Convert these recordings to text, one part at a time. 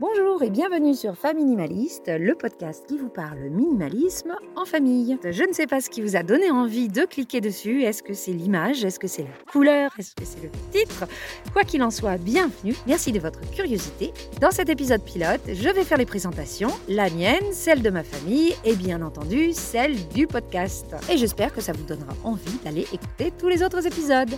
Bonjour et bienvenue sur Famille Minimaliste, le podcast qui vous parle minimalisme en famille. Je ne sais pas ce qui vous a donné envie de cliquer dessus. Est-ce que c'est l'image? Est-ce que c'est la couleur? Est-ce que c'est le titre? Quoi qu'il en soit, bienvenue. Merci de votre curiosité. Dans cet épisode pilote, je vais faire les présentations, la mienne, celle de ma famille et bien entendu celle du podcast. Et j'espère que ça vous donnera envie d'aller écouter tous les autres épisodes.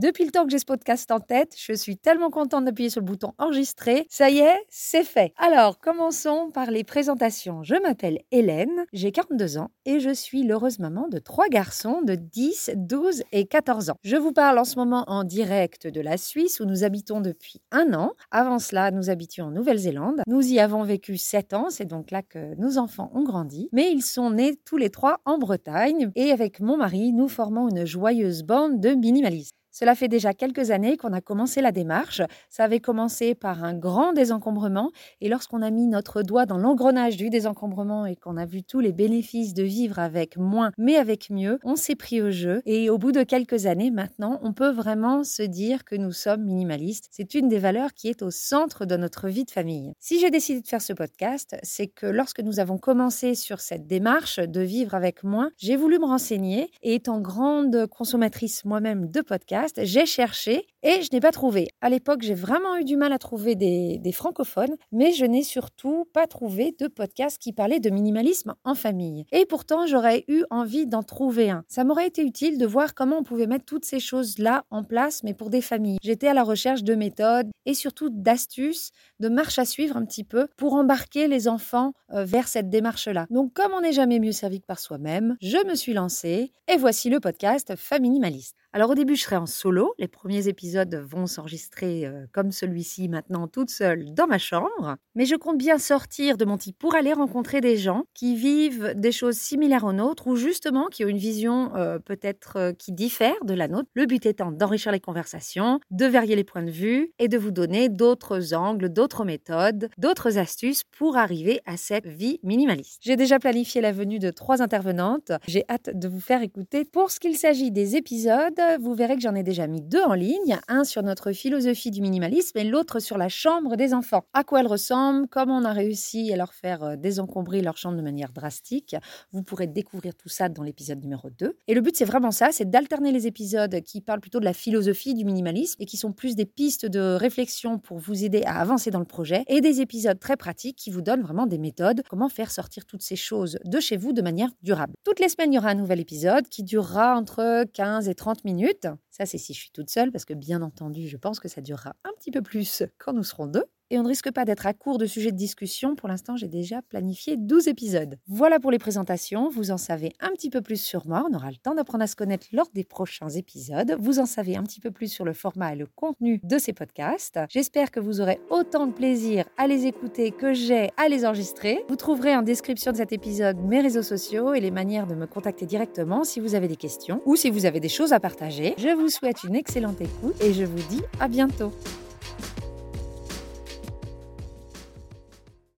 Depuis le temps que j'ai ce podcast en tête, je suis tellement contente d'appuyer sur le bouton enregistrer. Ça y est, c'est fait. Alors, commençons par les présentations. Je m'appelle Hélène, j'ai 42 ans et je suis l'heureuse maman de trois garçons de 10, 12 et 14 ans. Je vous parle en ce moment en direct de la Suisse où nous habitons depuis un an. Avant cela, nous habitions en Nouvelle-Zélande. Nous y avons vécu 7 ans, c'est donc là que nos enfants ont grandi. Mais ils sont nés tous les trois en Bretagne et avec mon mari, nous formons une joyeuse bande de minimalistes. Cela fait déjà quelques années qu'on a commencé la démarche. Ça avait commencé par un grand désencombrement et lorsqu'on a mis notre doigt dans l'engrenage du désencombrement et qu'on a vu tous les bénéfices de vivre avec moins mais avec mieux, on s'est pris au jeu et au bout de quelques années maintenant, on peut vraiment se dire que nous sommes minimalistes. C'est une des valeurs qui est au centre de notre vie de famille. Si j'ai décidé de faire ce podcast, c'est que lorsque nous avons commencé sur cette démarche de vivre avec moins, j'ai voulu me renseigner et étant grande consommatrice moi-même de podcasts, j'ai cherché et je n'ai pas trouvé. À l'époque, j'ai vraiment eu du mal à trouver des, francophones, mais je n'ai surtout pas trouvé de podcast qui parlait de minimalisme en famille. Et pourtant, j'aurais eu envie d'en trouver un. Ça m'aurait été utile de voir comment on pouvait mettre toutes ces choses-là en place, mais pour des familles. J'étais à la recherche de méthodes et surtout d'astuces, de marches à suivre un petit peu pour embarquer les enfants euh, vers cette démarche-là. Donc, comme on n'est jamais mieux servi que par soi-même, je me suis lancée et voici le podcast Famille Minimaliste. Alors au début, je serai en solo. Les premiers épisodes vont s'enregistrer euh, comme celui-ci maintenant toute seule dans ma chambre. Mais je compte bien sortir de mon type pour aller rencontrer des gens qui vivent des choses similaires aux nôtres ou justement qui ont une vision euh, peut-être euh, qui diffère de la nôtre. Le but étant d'enrichir les conversations, de varier les points de vue et de vous donner d'autres angles, d'autres méthodes, d'autres astuces pour arriver à cette vie minimaliste. J'ai déjà planifié la venue de trois intervenantes. J'ai hâte de vous faire écouter. Pour ce qu'il s'agit des épisodes, vous verrez que j'en ai déjà mis deux en ligne, un sur notre philosophie du minimalisme et l'autre sur la chambre des enfants. À quoi elle ressemble, comment on a réussi à leur faire euh, désencombrer leur chambre de manière drastique. Vous pourrez découvrir tout ça dans l'épisode numéro 2. Et le but, c'est vraiment ça, c'est d'alterner les épisodes qui parlent plutôt de la philosophie du minimalisme et qui sont plus des pistes de réflexion pour vous aider à avancer dans le projet et des épisodes très pratiques qui vous donnent vraiment des méthodes, comment faire sortir toutes ces choses de chez vous de manière durable. Toutes les semaines, il y aura un nouvel épisode qui durera entre 15 et 30 minutes minutes. C'est si je suis toute seule, parce que bien entendu, je pense que ça durera un petit peu plus quand nous serons deux et on ne risque pas d'être à court de sujets de discussion. Pour l'instant, j'ai déjà planifié 12 épisodes. Voilà pour les présentations. Vous en savez un petit peu plus sur moi. On aura le temps d'apprendre à se connaître lors des prochains épisodes. Vous en savez un petit peu plus sur le format et le contenu de ces podcasts. J'espère que vous aurez autant de plaisir à les écouter que j'ai à les enregistrer. Vous trouverez en description de cet épisode mes réseaux sociaux et les manières de me contacter directement si vous avez des questions ou si vous avez des choses à partager. Je vous souhaite une excellente écoute et je vous dis à bientôt.